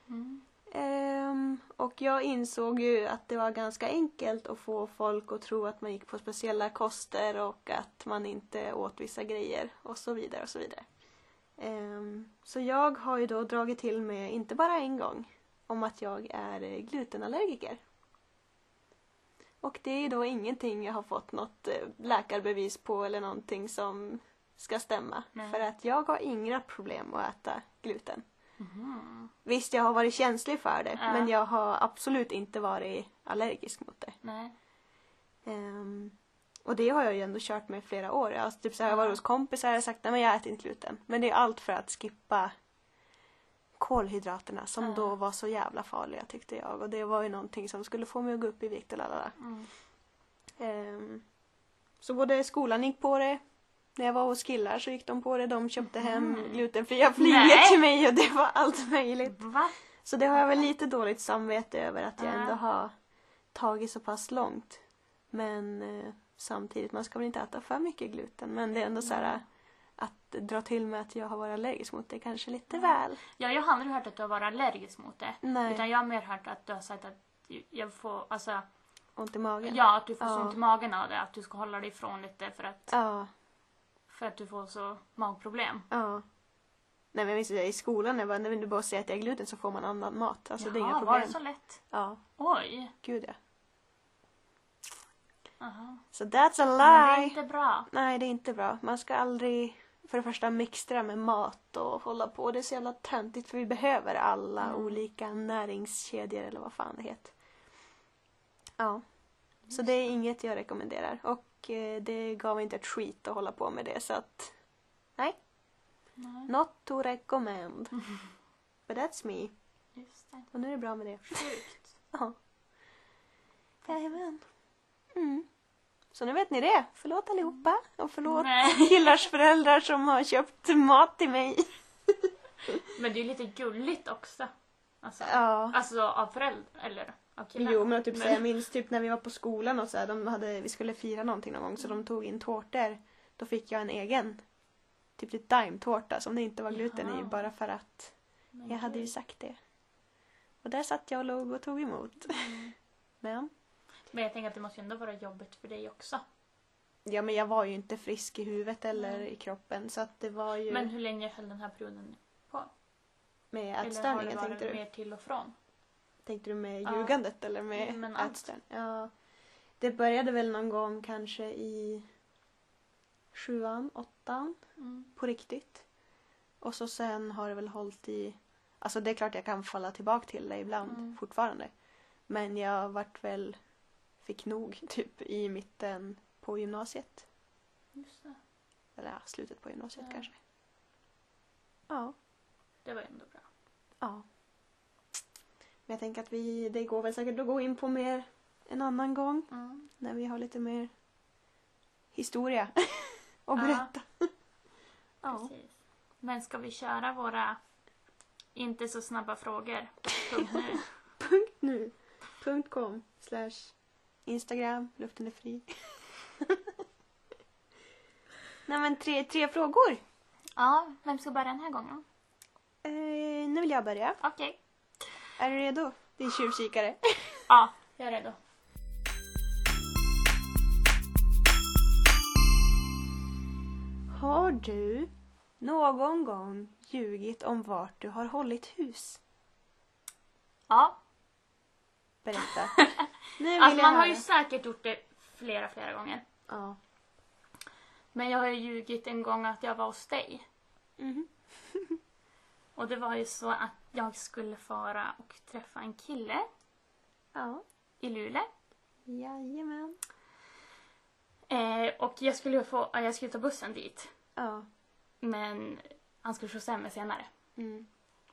Mm. Ehm, och jag insåg ju att det var ganska enkelt att få folk att tro att man gick på speciella koster och att man inte åt vissa grejer och så vidare och så vidare. Ehm, så jag har ju då dragit till med, inte bara en gång, om att jag är glutenallergiker. Och det är då ingenting jag har fått något eh, läkarbevis på eller någonting som ska stämma. Nej. För att jag har inga problem att äta gluten. Mhm. Visst, jag har varit känslig för det, Ja. men jag har absolut inte varit allergisk mot det. Nej. Ehm, och det har jag ju ändå kört med i flera år. Alltså, typ så här, jag varit hos kompisar och sagt att jag äter inte gluten. Men det är allt för att skippa kolhydraterna som Ja. då var så jävla farliga tyckte jag. Och det var ju någonting som skulle få mig att gå upp i vikt och lalala. Mm. Ehm, så både skolan gick på det När jag var hos killar så gick de på det. De köpte hem glutenfria flingor till mig och det var allt möjligt. Va? Så det har jag väl lite dåligt samvete över att jag Ja. ändå har tagit så pass långt. Men eh, samtidigt, man ska väl inte äta för mycket gluten. Men det är ändå så här att dra till med att jag har varit allergisk mot det kanske lite väl. Ja, jag har aldrig hört att du har varit allergisk mot det. Nej, Utan jag har mer hört att du har sagt att jag får, alltså, ont i magen. ja att du får så Ja. ont i magen av det. Att du ska hålla dig ifrån lite för att, Ja, för att du får så magproblem. ja. Nej men jag minns det i skolan, jag bara, när du bara säger att det är gluten så får man annan mat. Alltså det är inga Jaha, problem. var det så lätt? Ja, Oj. gud ja. Aha. Så that's a Men det är lie. inte bra. Nej, det är inte bra. Man ska aldrig för det första mixtra med mat och hålla på. Det är så jävla töntigt för vi behöver alla Mm. olika näringskedjor eller vad fan det heter. Ja. Så det är inget jag rekommenderar. Och det gav inte ett skit att hålla på med det så att Nej, not to recommend. But that's me. just det. Och nu är det bra med det. Sjukt. Ja. Jajamän. Mm. Så nu vet ni det. Förlåt allihopa. Och förlåt Nej. killars föräldrar som har köpt mat till mig. Men det är ju lite gulligt också. Alltså, Ja. alltså av föräldrar, eller av. Jo men typ Men- så jag minns typ när vi var på skolan och så här, de hade, vi skulle fira någonting någon gång så de tog in tårtor. Då fick jag en egen. Typ lite daimtårta som det inte var gluten i Jaha. bara för att Men jag hade ju sagt det. Och där satt jag och låg och tog emot. Mm. Men, Men jag tänker att det måste ju ändå vara jobbigt för dig också. ja men jag var ju inte frisk i huvudet eller Nej. i kroppen så att det var ju Men hur länge höll den här perioden på? med Eller har det ätstörningen varit tänkte du? mer till och från? Tänkte du med Ja. ljugandet eller med Men ätstörning? Ja. Det började väl någon gång kanske i sjuan, åttan Mm. på riktigt. Och så sen har det väl hållit i... Alltså det är klart jag kan falla tillbaka till det ibland Mm. fortfarande. Men jag vart väl... Fick nog typ i mitten på gymnasiet. Just det. Eller ja, slutet på gymnasiet Ja. kanske. Ja. Det var ändå bra. Ja. Men jag tänker att vi, det går väl säkert att gå in på mer en annan gång. Mm. När vi har lite mer historia att berätta. Ja. Precis. Men ska vi köra våra inte så snabba frågor? Punkt nu. Punkt nu. Punkt com slash Instagram, luften är fri. Nej men tre, tre frågor. Ja, vem ska börja den här gången? Eh, nu vill jag börja. Okej. Är du redo? Din tjuvkikare. Ja, jag är redo. Har du någon gång ljugit om vart du har hållit hus? Ja, Berätta. Nu vill alltså jag man har ju säkert gjort det flera, flera gånger. Ja. Men jag har ju ljugit en gång att jag var hos dig. Mhm. Och det var ju så att jag skulle fara och träffa en kille Ja. i Luleå. Jajamän. Eh, och jag skulle, få, ja, jag skulle ta bussen dit. Ja. Men han skulle skjutsa hem mig senare Mm.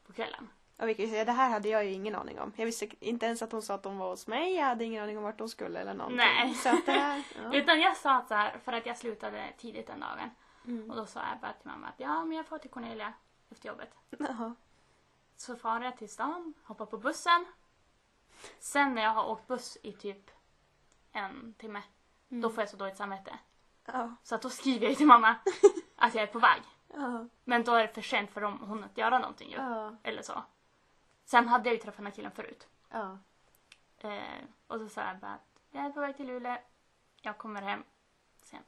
på kvällen. Och vi kan ju säga, det här hade jag ju ingen aning om. Jag visste inte ens att hon sa att hon var hos mig. Jag hade ingen aning om vart hon skulle eller någonting. Nej. Så att det här, ja. Utan jag sa så här, för att jag slutade tidigt den dagen. Mm. Och då sa jag bara till mamma att ja, men jag får till Cornelia efter jobbet. Jaha. Så far jag till stan, hoppar på bussen. Sen när jag har åkt buss i typ en timme, Mm. då får jag så dåligt samvete. Ja. Så att då skriver jag till mamma att jag är på väg. Ja. Men då är det för sent för dem, hon att göra någonting ju. Ja. Eller så. Sen hade jag ju träffat den här killen förut. Eh, och så sa jag bara att jag är på väg till Luleå. Jag kommer hem senare.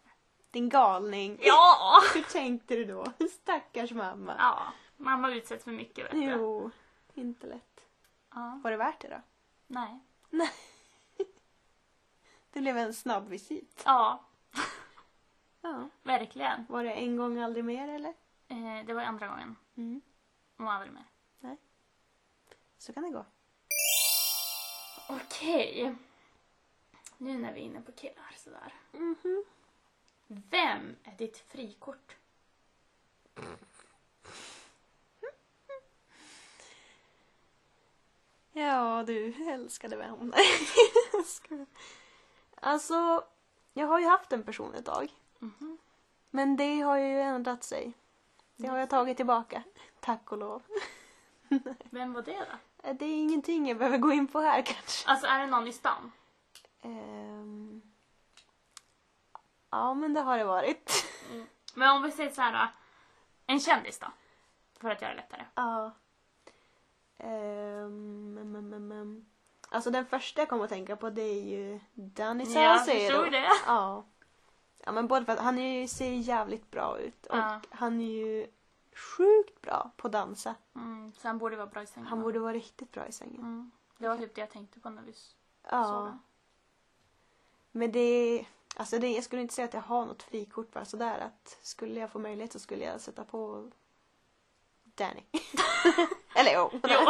Din galning. Ja! Hur tänkte du då? Stackars mamma. Ja, mamma utsätts för mycket vet du. Jo, inte lätt. Ja, Var det värt det då? nej. Det blev en snabb visit. Ja, Ja. verkligen. Var det en gång aldrig mer eller? Eh, det var andra gången. Mm. Och aldrig mer. Så kan det gå. Okej. Nu när vi är inne på killar sådär. Mhm. Vem är ditt frikort? Ja du, älskade vän. Alltså, jag har ju haft en person ett tag. Mhm. Men det har ju ändrat sig. Det har jag tagit tillbaka. Tack och lov. Vem var det då? Det är ingenting jag behöver gå in på här kanske. Alltså är det någon i stan? Ehm. Ja, men det har det varit. Men om vi säger så här. En kändis då? För att göra det lättare. Ja. Ehm, mm, mm, mm. Alltså den första jag kommer att tänka på det är ju Danny Jag Saucedo. förstod det. Ja. Ja men både för att han är ju, ser jävligt bra ut och Ja. han är ju sjukt bra på att dansa. Mm, så han borde vara bra i sängen. Han borde vara riktigt bra i sängen. Mm. Det var typ det jag tänkte på när vi såg Ja. Men det Alltså det, jag skulle inte säga att jag har något frikort bara sådär att skulle jag få möjlighet så skulle jag sätta på Danny. Eller jo. Jo.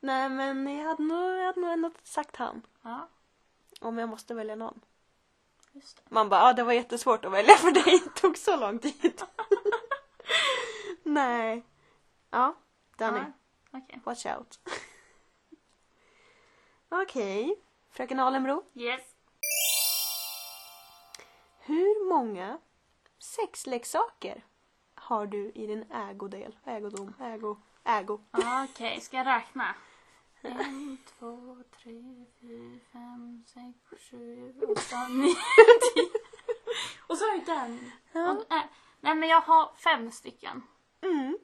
Nej men jag hade nog, jag hade nog ändå sagt han. Ja, Om jag måste välja någon. just det. Man bara, ja det var jättesvårt att välja för dig. Det tog så lång tid. Nej. Ja, Danny. Ja, Okej. Watch out. Okej. Fröken Alenbro. Yes. Hur många sexleksaker har du i din ägodel? Ägodom, ägo, ägo. Okej, ska jag räkna? En, två, tre, fyra, fem, sex, sju, åtta, nio, tio. Och så har jag den. Ja. Och, äh, nej men jag har fem stycken. Mm.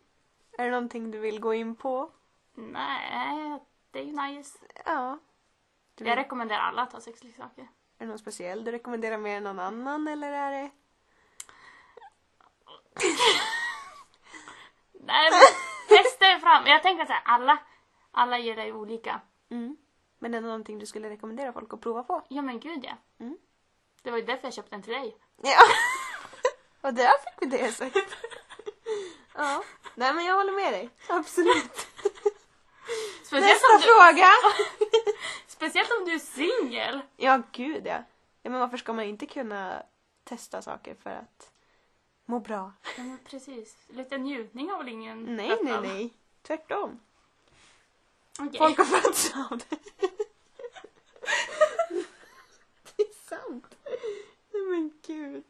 Är det någonting du vill gå in på? Nej, det är ju nice. Ja. Du Jag vill, rekommenderar alla att ha sexleksaker. är det någon speciell du rekommenderar mer än någon annan eller är det? Nej men testa er fram. Jag tänker att så här, alla, alla ger dig olika. Mm. Men är det någonting du skulle rekommendera folk att prova på? Ja men gud ja. Mm. Det var ju därför jag köpte den till dig. Ja. Och där fick vi det sagt. Ja. Nej men jag håller med dig. Absolut. Speciellt Nästa du, fråga. speciellt om du är singel. Ja gud ja. ja. Men varför ska man inte kunna testa saker för att må bra? Ja men precis. Lite njutning har väl ingen Nej nej av. nej. Tvärtom. Okej. Folk har fötts av det. Det är sant. Nej men gud.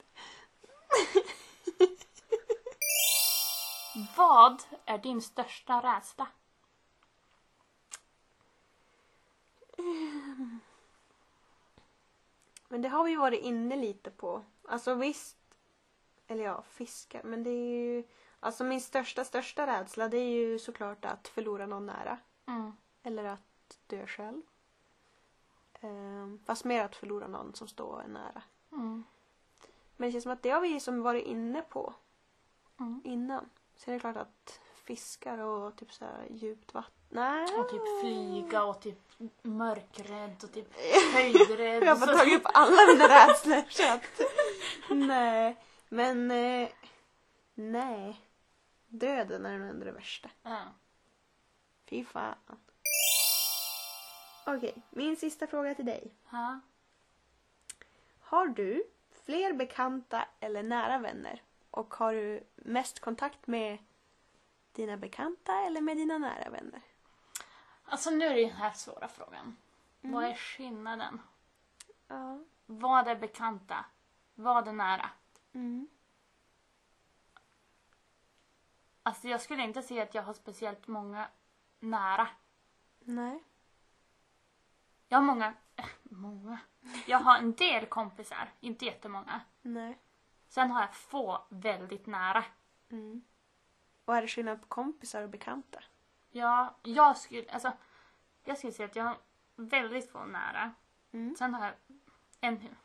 Vad är din största rädsla? Men det har vi varit inne lite på. Alltså visst. Eller ja, fiskar. Men det är ju. Alltså min största, största rädsla det är ju såklart att förlora någon nära. Mm. Eller att dö själv. Ehm, fast mer att förlora någon som står en nära. Mm. Men det känns som att det har vi som varit inne på Mm. innan. Sen är det klart att fiskar och typ så här djupt vatten. Nej. Och typ flyga och typ mörkrädd och typ höjdrädd. Jag har bara tagit upp alla mina rädslor. så att- nej. Men eh, nej. Döden är nog ändå det värsta. Ja. Fy fan. Okej, min sista fråga till dig. Ja. Har du fler bekanta eller nära vänner? Och har du mest kontakt med dina bekanta eller med dina nära vänner? Alltså nu är det den här svåra frågan. Mm. Vad är skillnaden? Ja. Vad är bekanta? Vad är nära? Mm. Alltså jag skulle inte säga att jag har speciellt många nära. Nej. Jag har många, äh, många. Jag har en del kompisar, inte jättemånga. Nej. Sen har jag få väldigt nära. Mm. Och är det skillnad på kompisar och bekanta? Ja, jag skulle, alltså, jag skulle säga att jag har väldigt få nära. Mm. Sen har jag en,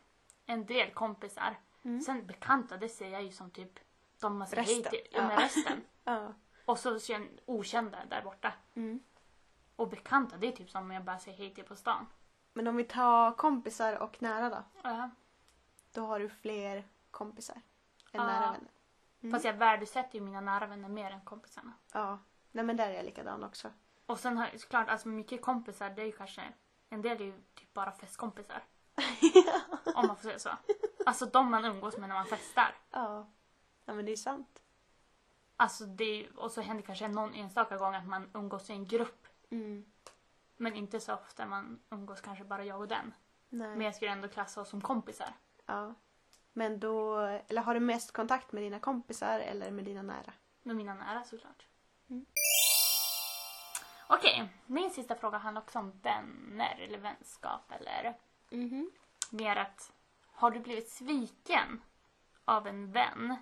en del kompisar. Mm. Sen bekanta, det ser jag ju som typ de man säger hej till. Ja, med resten. Ja. Och så okända där borta. Mm. Och bekanta, det är typ som om jag bara säger hej till på stan. Men om vi tar kompisar och nära då? Ja. Då har du fler kompisar än Ja. nära vänner. Mm. Fast jag värdesätter ju mina nära vänner mer än kompisarna. Ja. Nej men där är jag likadan också. Och sen har såklart, alltså mycket kompisar, det är ju kanske, en del är ju typ bara festkompisar. Om man får säga så. Alltså de man umgås med när man festar. Ja. Ja men det är sant. Alltså det och så händer kanske någon enstaka gång att man umgås i en grupp. Mm. Men inte så ofta man umgås kanske bara jag och den. Nej. Men jag skulle ändå klassa oss som kompisar. Ja. Men då, eller har du mest kontakt med dina kompisar eller med dina nära? Med mina nära såklart. Mm. Okej, min sista fråga handlar också om vänner eller vänskap eller Mhm. Mer att har du blivit sviken av en vän?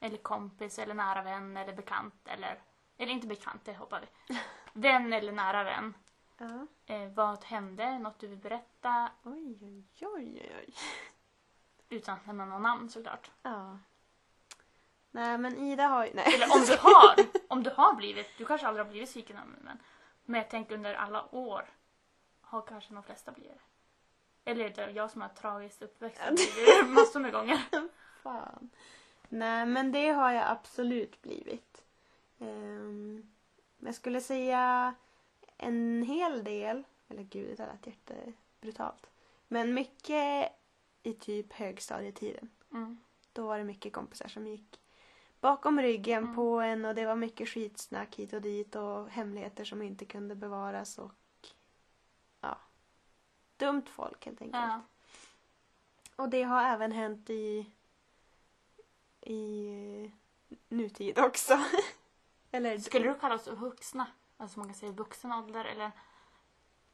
Eller kompis eller nära vän eller bekant eller eller inte bekant, det hoppar vi. Vän eller nära vän. Ja. Eh, vad hände? Något du vill berätta? Oj, oj, oj, oj. Utan att nämna någon namn såklart. Ja. Nej, men Ida har ju... Nej. Eller om du har, om du har blivit, du kanske aldrig har blivit sviken av en vän. Men jag tänker under alla år har kanske de flesta blivit det. Eller det är jag som har tragiskt uppväxt massor med gånger. Fan. Nej, men det har jag absolut blivit. Um, jag skulle säga en hel del, eller gud det lät jättebrutalt. Men mycket i typ högstadietiden. Mm. Då var det mycket kompisar som gick bakom ryggen Mm. på en och det var mycket skitsnack hit och dit och hemligheter som inte kunde bevaras och dumt folk helt enkelt. Ja. Och det har även hänt i i nutid också. Eller Skulle du kalla oss vuxna? Alltså man kan säga vuxen ålder eller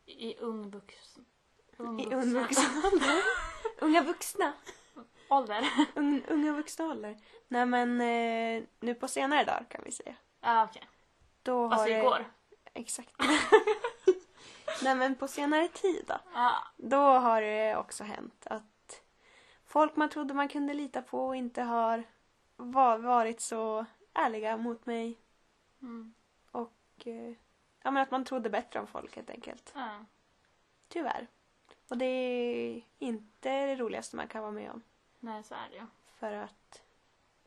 i ung vuxen. I ung vuxen ålder? Unga vuxna. ålder. Un, unga vuxna ålder. Nej men eh, nu på senare dagar kan vi säga. Ja okej. Då har Alltså det... igår. Exakt. Nej men på senare tid då. Ja. Då har det också hänt att folk man trodde man kunde lita på inte har va- varit så ärliga mot mig. Mm. Och eh, ja, men att man trodde bättre om folk helt enkelt. Ja. Tyvärr. Och det är inte det roligaste man kan vara med om. Nej så är det ju. För att,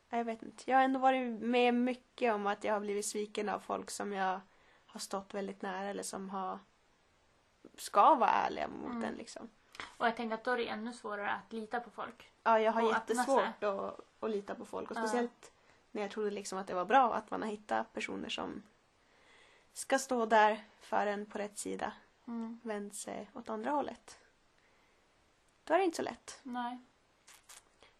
ja, jag vet inte. Jag har ändå varit med mycket om att jag har blivit sviken av folk som jag har stått väldigt nära eller som har ska vara ärliga mot Mm. en liksom. Och jag tänker att då är det ännu svårare att lita på folk. Ja, jag har Och jättesvårt att, att lita på folk. Och Ja. speciellt när jag trodde liksom att det var bra att man har hittat personer som ska stå där för en på rätt sida. Mm. Vänt sig åt andra hållet. Då är det inte så lätt. Nej.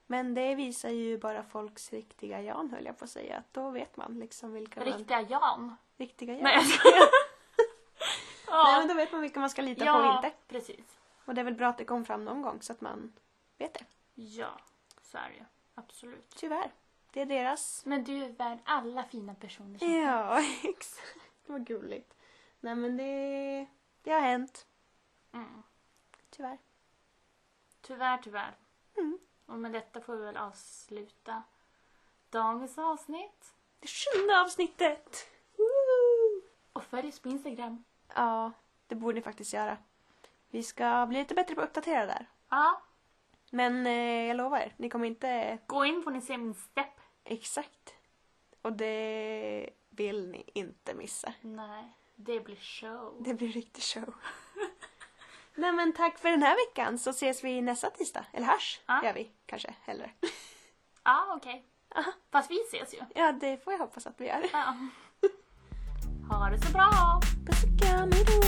Men det visar ju bara folks riktiga Jan höll jag på att säga. Att då vet man liksom vilka man... Riktiga Jan. Riktiga Jan. Nej Nej men då vet man vilka man ska lita på ja, och inte. precis. Och det är väl bra att det kom fram någon gång så att man vet det. Ja, så är det ju. Absolut. Tyvärr. Det är deras. Men du är värd alla fina personer som. Ja, exakt. Vad gulligt. Nej men det, det har hänt. Mm. Tyvärr. Tyvärr, tyvärr. Mm. Och med detta får vi väl avsluta dagens avsnitt. Det sjunde avsnittet! Woo! Och följ oss på Instagram. Ja, det borde ni faktiskt göra. Vi ska bli lite bättre på att uppdatera där. Ja, Men eh, jag lovar er, ni kommer inte gå in får ni se min stepp. exakt. Och det vill ni inte missa. Nej, det blir show. Det blir riktigt show. Nej men tack för den här veckan så ses vi nästa tisdag. Eller hörs Ja. gör vi kanske hellre. Ja, okej. Aha. Fast vi ses ju. Ja, det får jag hoppas att vi gör. Ja. Ha det så bra! Puss och kram, hejdå!